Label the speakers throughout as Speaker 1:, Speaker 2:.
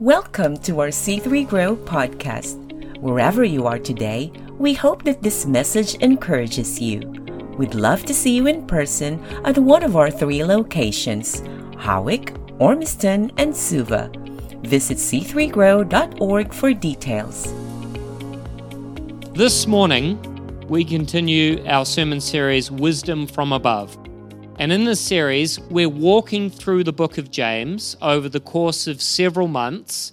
Speaker 1: Welcome to our C3 Grow podcast. Wherever you are today, we hope that this message encourages you. We'd love to see you in person at one of our three locations Howick, Ormiston, and Suva. Visit c3grow.org for details.
Speaker 2: This morning, we continue our sermon series, Wisdom from Above. And in this series, we're walking through the book of James over the course of several months,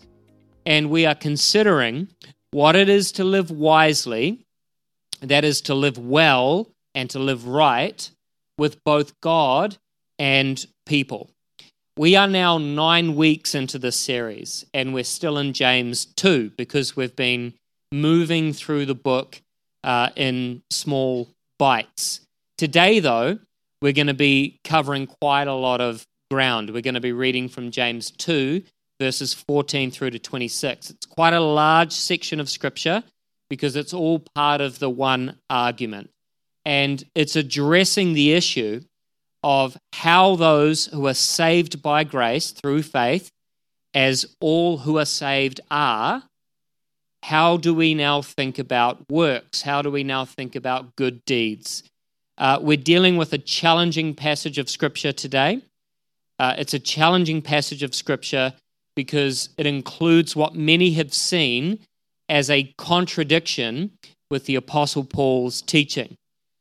Speaker 2: and we are considering what it is to live wisely, that is, to live well and to live right with both God and people. We are now nine weeks into this series, and we're still in James 2 because we've been moving through the book uh, in small bites. Today, though, we're going to be covering quite a lot of ground. We're going to be reading from James 2, verses 14 through to 26. It's quite a large section of scripture because it's all part of the one argument. And it's addressing the issue of how those who are saved by grace through faith, as all who are saved are, how do we now think about works? How do we now think about good deeds? Uh, we're dealing with a challenging passage of Scripture today. Uh, it's a challenging passage of Scripture because it includes what many have seen as a contradiction with the Apostle Paul's teaching.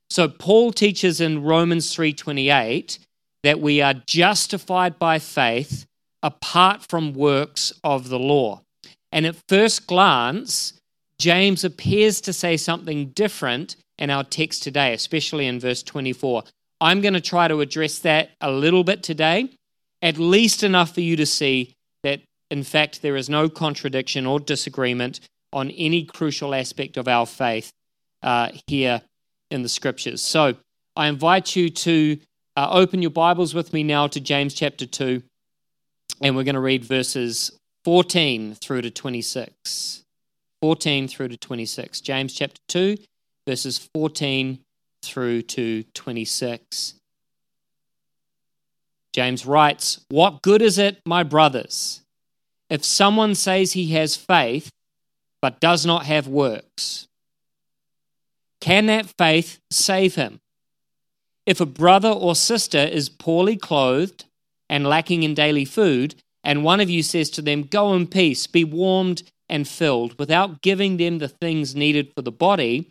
Speaker 2: So Paul teaches in Romans 3:28 that we are justified by faith apart from works of the law. And at first glance, James appears to say something different in our text today, especially in verse 24. I'm going to try to address that a little bit today, at least enough for you to see that, in fact, there is no contradiction or disagreement on any crucial aspect of our faith uh, here in the scriptures. So I invite you to uh, open your Bibles with me now to James chapter 2, and we're going to read verses 14 through to 26. 14 through to 26. James chapter 2 verses 14 through to 26. James writes, What good is it, my brothers, if someone says he has faith but does not have works? Can that faith save him? If a brother or sister is poorly clothed and lacking in daily food, and one of you says to them, Go in peace, be warmed and filled, without giving them the things needed for the body,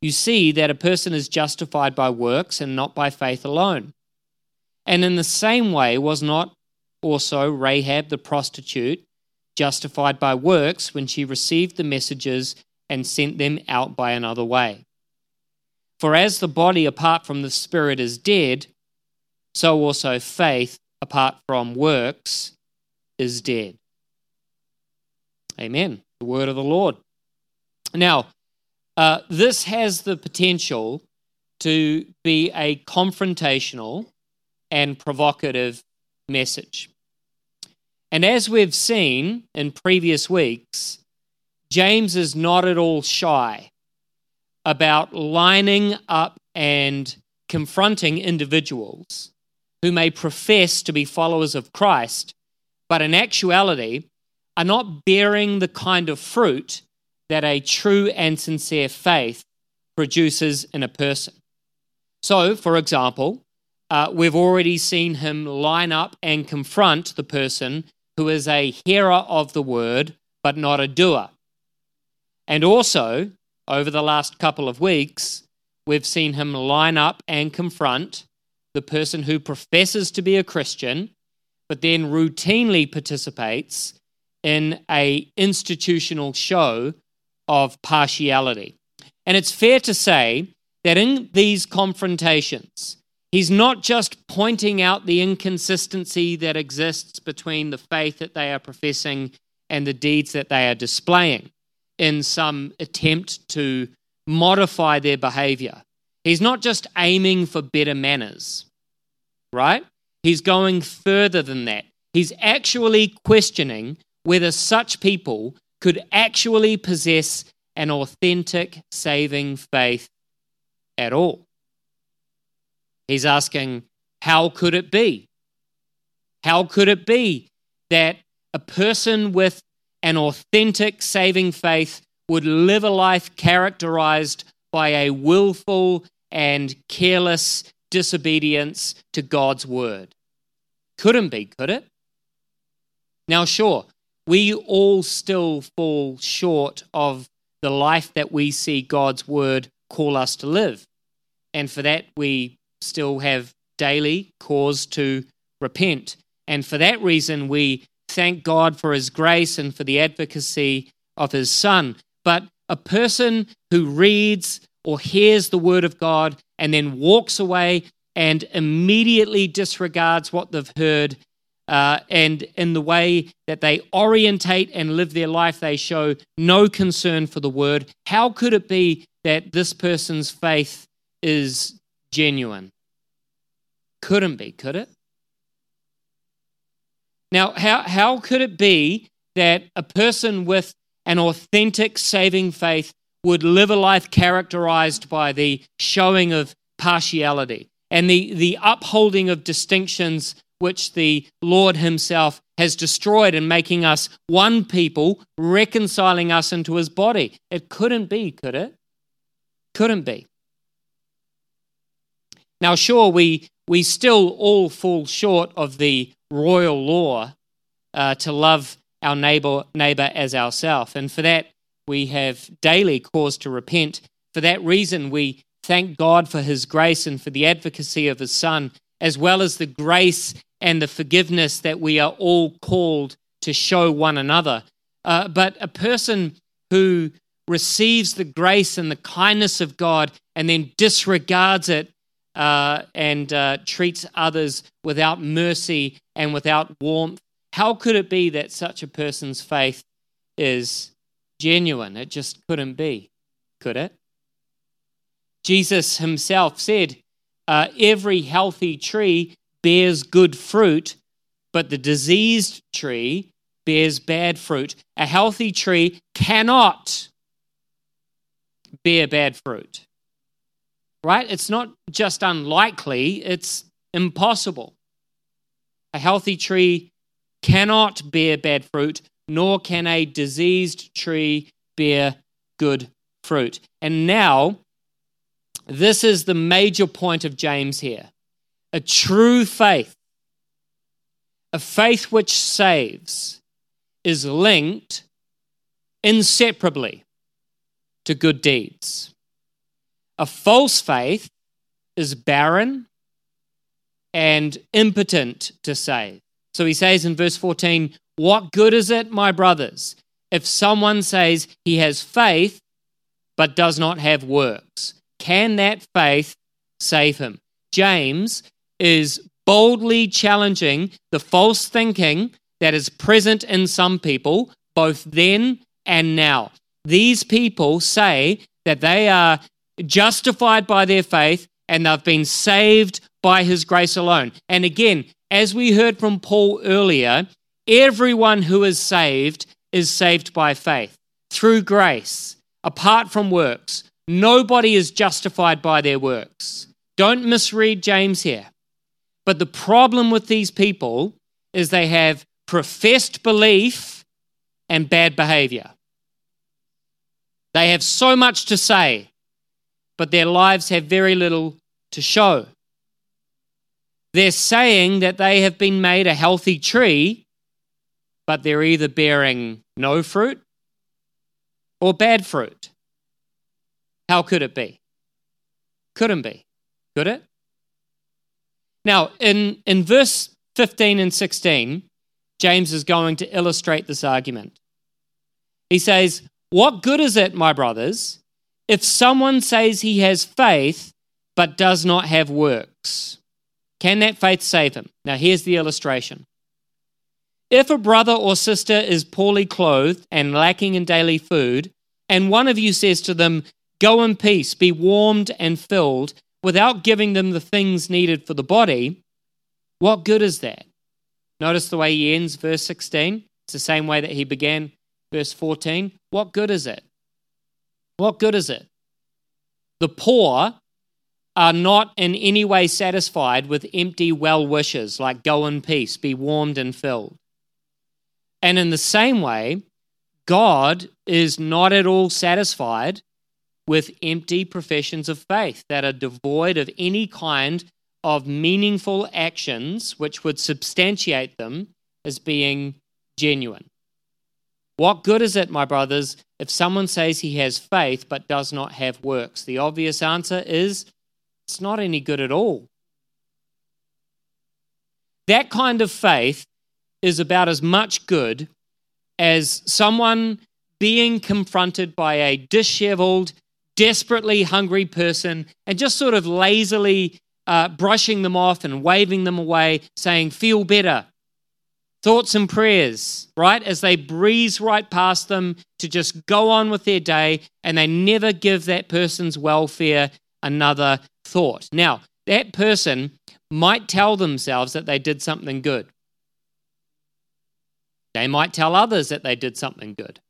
Speaker 2: you see that a person is justified by works and not by faith alone. And in the same way, was not also Rahab the prostitute justified by works when she received the messages and sent them out by another way? For as the body apart from the spirit is dead, so also faith apart from works is dead. Amen. The word of the Lord. Now, uh, this has the potential to be a confrontational and provocative message. And as we've seen in previous weeks, James is not at all shy about lining up and confronting individuals who may profess to be followers of Christ, but in actuality are not bearing the kind of fruit that a true and sincere faith produces in a person. So, for example, uh, we've already seen him line up and confront the person who is a hearer of the word but not a doer. And also, over the last couple of weeks, we've seen him line up and confront the person who professes to be a Christian, but then routinely participates in a institutional show of partiality. And it's fair to say that in these confrontations, he's not just pointing out the inconsistency that exists between the faith that they are professing and the deeds that they are displaying in some attempt to modify their behavior. He's not just aiming for better manners, right? He's going further than that. He's actually questioning whether such people could actually possess an authentic saving faith at all. He's asking, how could it be? How could it be that a person with an authentic saving faith would live a life characterized by a willful and careless disobedience to God's word? Couldn't be, could it? Now, sure, we all still fall short of the life that we see God's word call us to live. And for that, we still have daily cause to repent. And for that reason, we thank God for his grace and for the advocacy of his son. But a person who reads or hears the word of God and then walks away and immediately disregards what they've heard, uh, and in the way that they orientate and live their life, they show no concern for the word. How could it be that this person's faith is genuine? Couldn't be, could it? Now, how, how could it be that a person with an authentic saving faith would live a life characterized by the showing of partiality and the, the upholding of distinctions which the Lord Himself has destroyed and making us one people, reconciling us into His body? It couldn't be, could it? Couldn't be. Now, sure, we, we still all fall short of the royal law uh, to love our neighbor, neighbor as ourselves. And for that, we have daily cause to repent. For that reason, we thank God for his grace and for the advocacy of his Son, as well as the grace and the forgiveness that we are all called to show one another. Uh, but a person who receives the grace and the kindness of God and then disregards it uh, and uh, treats others without mercy and without warmth, how could it be that such a person's faith is genuine? It just couldn't be, could it? Jesus himself said, uh, Every healthy tree bears good fruit, but the diseased tree bears bad fruit. A healthy tree cannot bear bad fruit right? It's not just unlikely, it's impossible. A healthy tree cannot bear bad fruit, nor can a diseased tree bear good fruit. And now, this is the major point of James here. A true faith, a faith which saves, is linked inseparably to good deeds. A false faith is barren and impotent to save. So he says in verse 14, What good is it, my brothers, if someone says he has faith but does not have works? Can that faith save him? James is boldly challenging the false thinking that is present in some people, both then and now. These people say that they are justified by their faith, and they've been saved by his grace alone. And again, as we heard from Paul earlier, everyone who is saved is saved by faith through grace, apart from works. Nobody is justified by their works. Don't misread James here. But the problem with these people is they have professed belief and bad behavior. They have so much to say, but their lives have very little to show. They're saying that they have been made a healthy tree, but they're either bearing no fruit or bad fruit? How could it be? Couldn't be, could it? Now, in, in verse 15 and 16, James is going to illustrate this argument. He says, What good is it, my brothers, if someone says he has faith but does not have works? Can that faith save him? Now, here's the illustration. If a brother or sister is poorly clothed and lacking in daily food, and one of you says to them, Go in peace, be warmed and filled, without giving them the things needed for the body, what good is that? Notice the way he ends verse 16. It's the same way that he began verse 14. What good is it? What good is it? The poor are not in any way satisfied with empty well wishes like go in peace, be warmed and filled. And in the same way, God is not at all satisfied with empty professions of faith that are devoid of any kind of meaningful actions which would substantiate them as being genuine. What good is it, my brothers, if someone says he has faith but does not have works? The obvious answer is it's not any good at all. That kind of faith is about as much good as someone being confronted by a disheveled, desperately hungry person and just sort of lazily uh, brushing them off and waving them away, saying, Feel better. Thoughts and prayers, right? As they breeze right past them to just go on with their day and they never give that person's welfare another thought. Now, that person might tell themselves that they did something good. They might tell others that they did something good.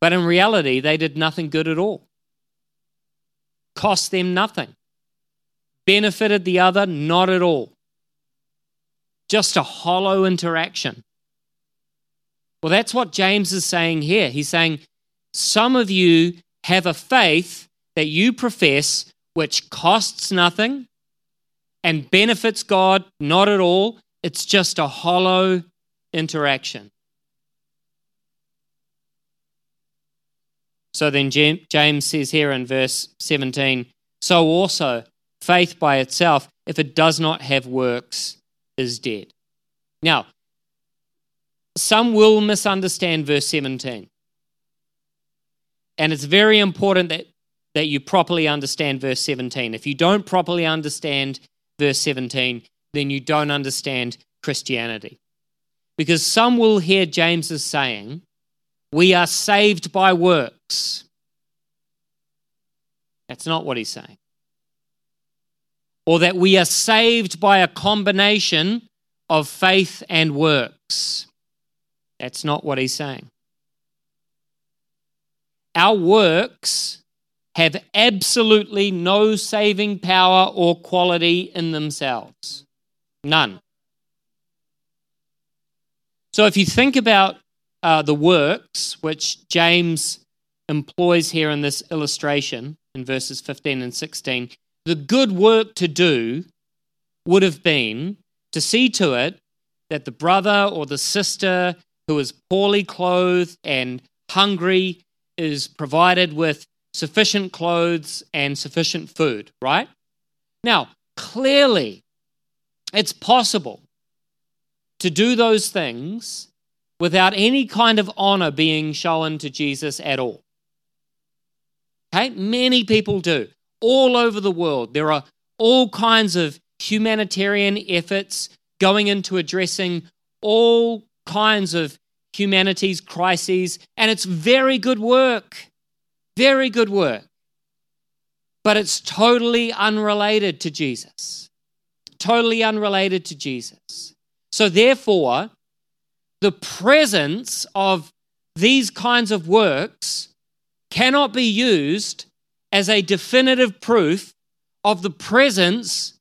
Speaker 2: But in reality, they did nothing good at all. Cost them nothing. Benefited the other, not at all. Just a hollow interaction. Well, that's what James is saying here. He's saying, Some of you have a faith that you profess which costs nothing and benefits God not at all. It's just a hollow interaction. So then James says here in verse 17 so also faith by itself, if it does not have works, is dead. Now, some will misunderstand verse 17. And it's very important that, that you properly understand verse 17. If you don't properly understand verse 17, then you don't understand Christianity. Because some will hear James as saying, We are saved by works. That's not what he's saying. Or that we are saved by a combination of faith and works. That's not what he's saying. Our works have absolutely no saving power or quality in themselves. None. So if you think about uh, the works which James employs here in this illustration in verses 15 and 16, the good work to do would have been to see to it that the brother or the sister who is poorly clothed and hungry is provided with sufficient clothes and sufficient food, right? Now, clearly, it's possible to do those things without any kind of honor being shown to Jesus at all. Okay? Many people do. All over the world, there are all kinds of humanitarian efforts going into addressing all kinds of humanity's crises, and it's very good work. Very good work. But it's totally unrelated to Jesus. Totally unrelated to Jesus. So, therefore, the presence of these kinds of works cannot be used as a definitive proof of the presence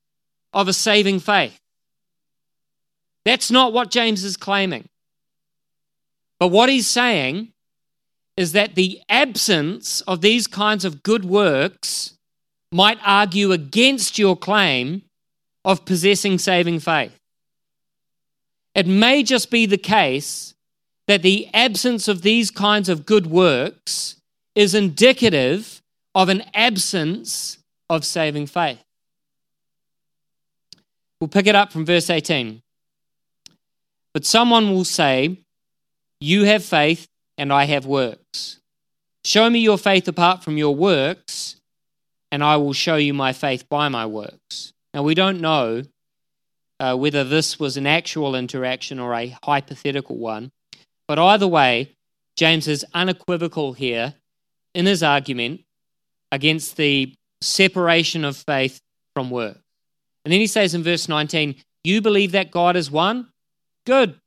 Speaker 2: of a saving faith. That's not what James is claiming. But what he's saying is that the absence of these kinds of good works might argue against your claim of possessing saving faith. It may just be the case that the absence of these kinds of good works is indicative of an absence of saving faith. We'll pick it up from verse 18. But someone will say, You have faith, and I have works. Show me your faith apart from your works, and I will show you my faith by my works. Now, we don't know uh, whether this was an actual interaction or a hypothetical one, but either way, James is unequivocal here in his argument against the separation of faith from work. And then he says in verse 19, You believe that God is one? Good.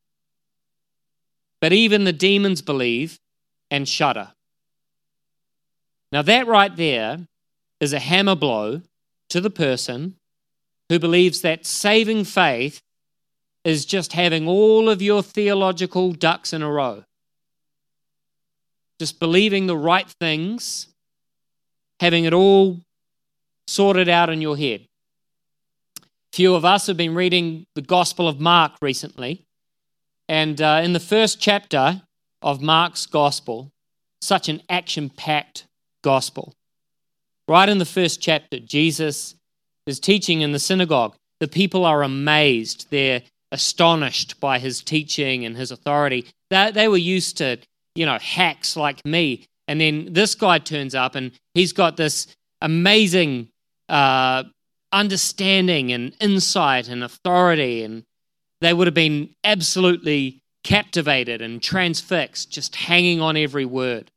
Speaker 2: But even the demons believe and shudder. Now, that right there is a hammer blow to the person who believes that saving faith is just having all of your theological ducks in a row. Just believing the right things, having it all sorted out in your head. Few of us have been reading the Gospel of Mark recently, and uh, in the first chapter of Mark's Gospel, such an action packed gospel. Right in the first chapter, Jesus is teaching in the synagogue. The people are amazed. They're astonished by his teaching and his authority. They, they were used to, you know, hacks like me. And then this guy turns up and he's got this amazing uh, understanding and insight and authority. And they would have been absolutely captivated and transfixed, just hanging on every word.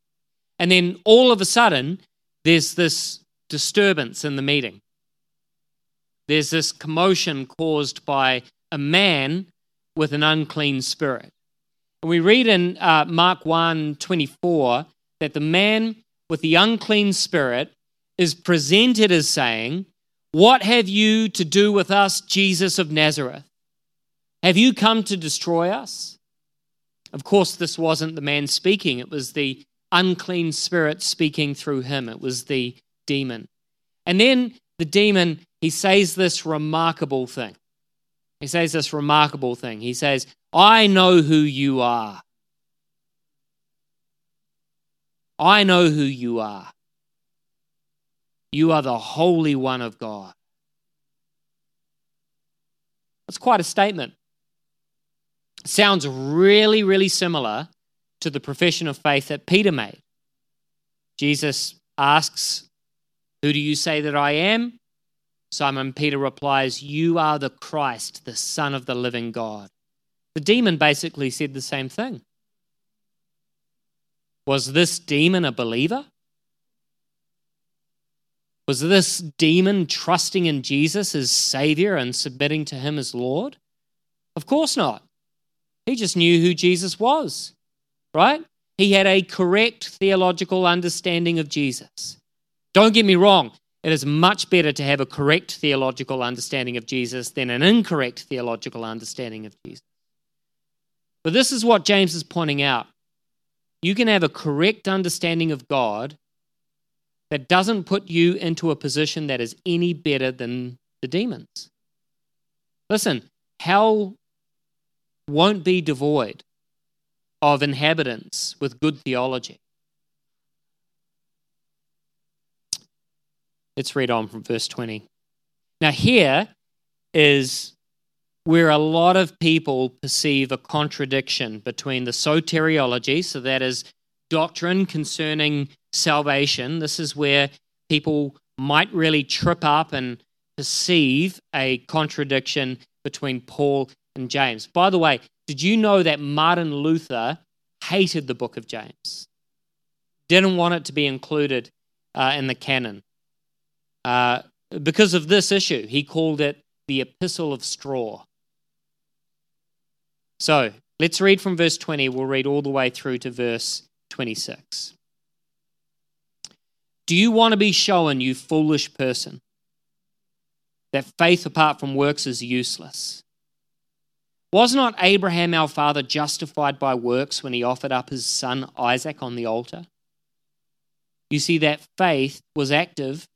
Speaker 2: And then all of a sudden, there's this disturbance in the meeting. There's this commotion caused by a man with an unclean spirit. And we read in uh, Mark 1 24 that the man with the unclean spirit is presented as saying, What have you to do with us, Jesus of Nazareth? Have you come to destroy us? Of course, this wasn't the man speaking, it was the unclean spirit speaking through him, it was the demon. And then the demon, he says this remarkable thing. He says this remarkable thing. He says, I know who you are. I know who you are. You are the Holy One of God. That's quite a statement. sounds really, really similar to the profession of faith that Peter made. Jesus asks, Who do you say that I am? Simon Peter replies, You are the Christ, the Son of the living God. The demon basically said the same thing. Was this demon a believer? Was this demon trusting in Jesus as Savior and submitting to Him as Lord? Of course not. He just knew who Jesus was, right? He had a correct theological understanding of Jesus. Don't get me wrong, it is much better to have a correct theological understanding of Jesus than an incorrect theological understanding of Jesus. But this is what James is pointing out. You can have a correct understanding of God that doesn't put you into a position that is any better than the demons. Listen, hell won't be devoid of inhabitants with good theology. Let's read on from verse 20. Now, here is where a lot of people perceive a contradiction between the soteriology, so that is doctrine concerning salvation. This is where people might really trip up and perceive a contradiction between Paul and James. By the way, did you know that Martin Luther hated the book of James? Didn't want it to be included uh, in the canon. Uh, because of this issue, he called it the Epistle of Straw. So let's read from verse 20. We'll read all the way through to verse 26. Do you want to be shown, you foolish person, that faith apart from works is useless? Was not Abraham our father justified by works when he offered up his son Isaac on the altar? You see that faith was active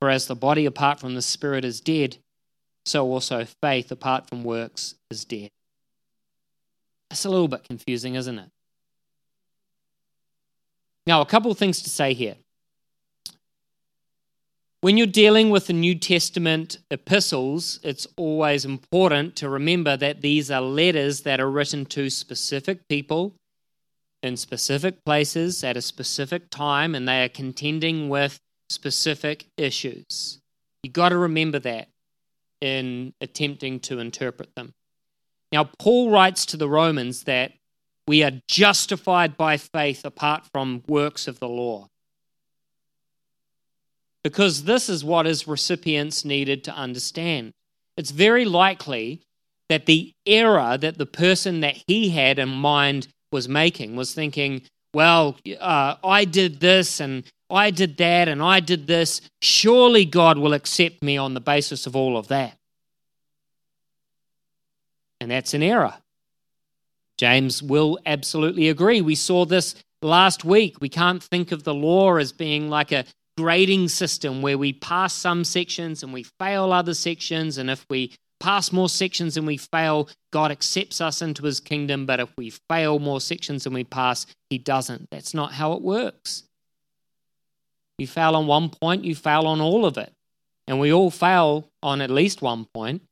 Speaker 2: For as the body apart from the spirit is dead, so also faith apart from works is dead. That's a little bit confusing, isn't it? Now, a couple of things to say here. When you're dealing with the New Testament epistles, it's always important to remember that these are letters that are written to specific people in specific places at a specific time, and they are contending with specific issues. You've got to remember that in attempting to interpret them. Now, Paul writes to the Romans that we are justified by faith apart from works of the law. Because this is what his recipients needed to understand. It's very likely that the error that the person that he had in mind was making was thinking, well, uh, I did this and I did that and I did this. Surely God will accept me on the basis of all of that. And that's an error. James will absolutely agree. We saw this last week. We can't think of the law as being like a grading system where we pass some sections and we fail other sections. And if we pass more sections and we fail, God accepts us into his kingdom. But if we fail more sections than we pass, he doesn't. That's not how it works. You fail on one point, you fail on all of it. And we all fail on at least one point.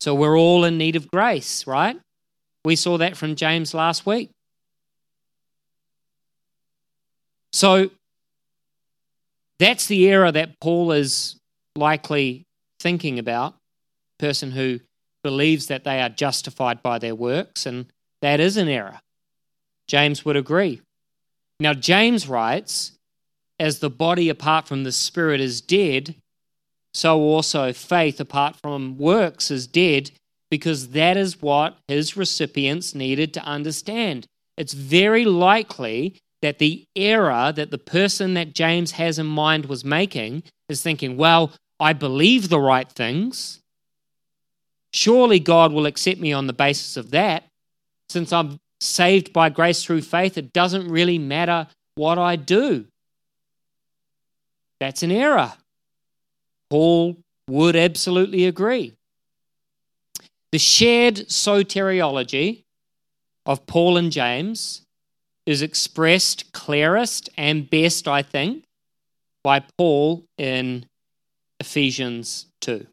Speaker 2: So we're all in need of grace, right? We saw that from James last week. So that's the error that Paul is likely thinking about. Person who believes that they are justified by their works, and that is an error. James would agree. Now, James writes as the body apart from the spirit is dead, so also faith apart from works is dead, because that is what his recipients needed to understand. It's very likely that the error that the person that James has in mind was making is thinking, well, I believe the right things. Surely God will accept me on the basis of that. Since I'm saved by grace through faith, it doesn't really matter what I do. That's an error. Paul would absolutely agree. The shared soteriology of Paul and James is expressed clearest and best, I think, by Paul in Ephesians 2.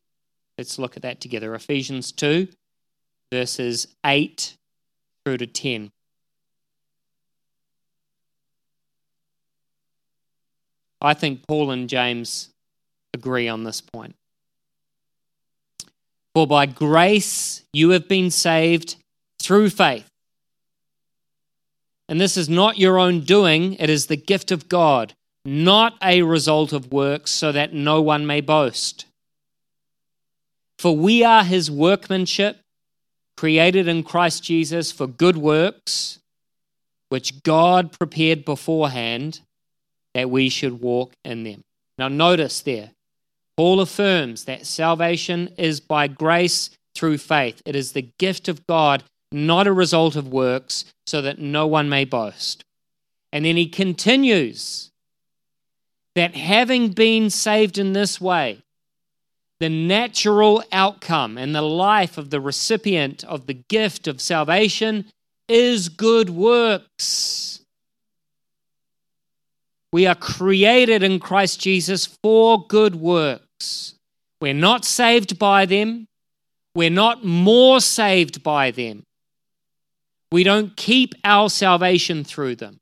Speaker 2: Let's look at that together. Ephesians 2, verses 8 through to 10. I think Paul and James agree on this point. For by grace you have been saved through faith. And this is not your own doing, it is the gift of God, not a result of works, so that no one may boast. For we are his workmanship, created in Christ Jesus for good works, which God prepared beforehand that we should walk in them. Now, notice there, Paul affirms that salvation is by grace through faith. It is the gift of God, not a result of works, so that no one may boast. And then he continues that having been saved in this way, the natural outcome and the life of the recipient of the gift of salvation is good works. We are created in Christ Jesus for good works. We're not saved by them. We're not more saved by them. We don't keep our salvation through them.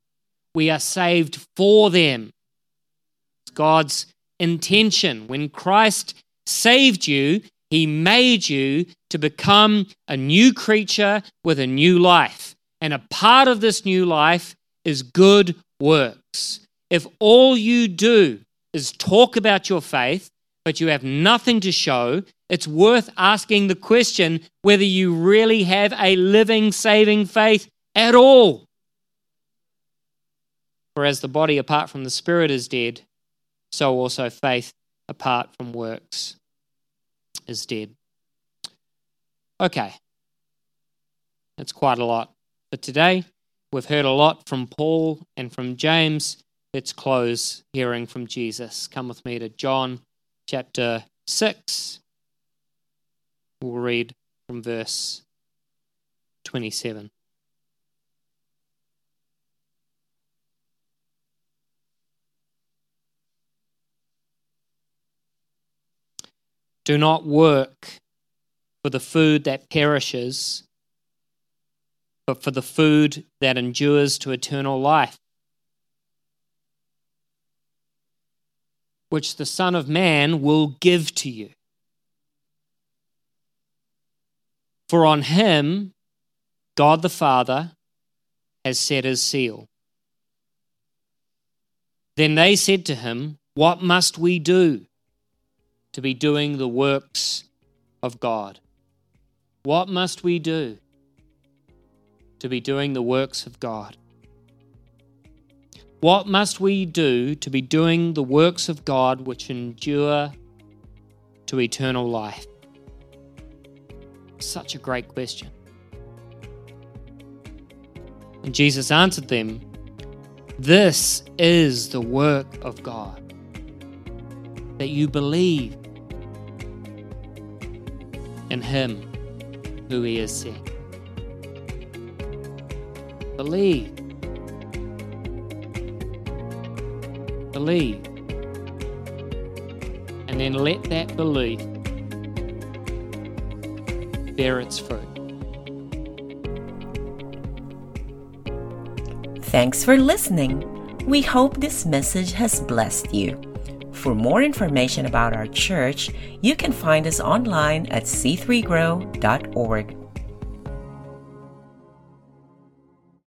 Speaker 2: We are saved for them. It's God's intention. When Christ saved you, he made you to become a new creature with a new life. And a part of this new life is good works. If all you do is talk about your faith, but you have nothing to show, it's worth asking the question whether you really have a living, saving faith at all. For as the body apart from the spirit is dead, so also faith apart from works is dead. Okay, that's quite a lot for today. We've heard a lot from Paul and from James. Let's close hearing from Jesus. Come with me to John chapter 6. We'll read from verse 27. Do not work for the food that perishes, but for the food that endures to eternal life, which the Son of Man will give to you. For on him God the Father has set his seal. Then they said to him, What must we do to be doing the works of God? What must we do to be doing the works of God? What must we do to be doing the works of God which endure to eternal life? Such a great question. And Jesus answered them, This is the work of God, that you believe in Him who He has sent. Believe. Believe. And then let that belief bear its fruit.
Speaker 1: Thanks for listening. We hope this message has blessed you. For more information about our church, you can find us online at c3grow.org.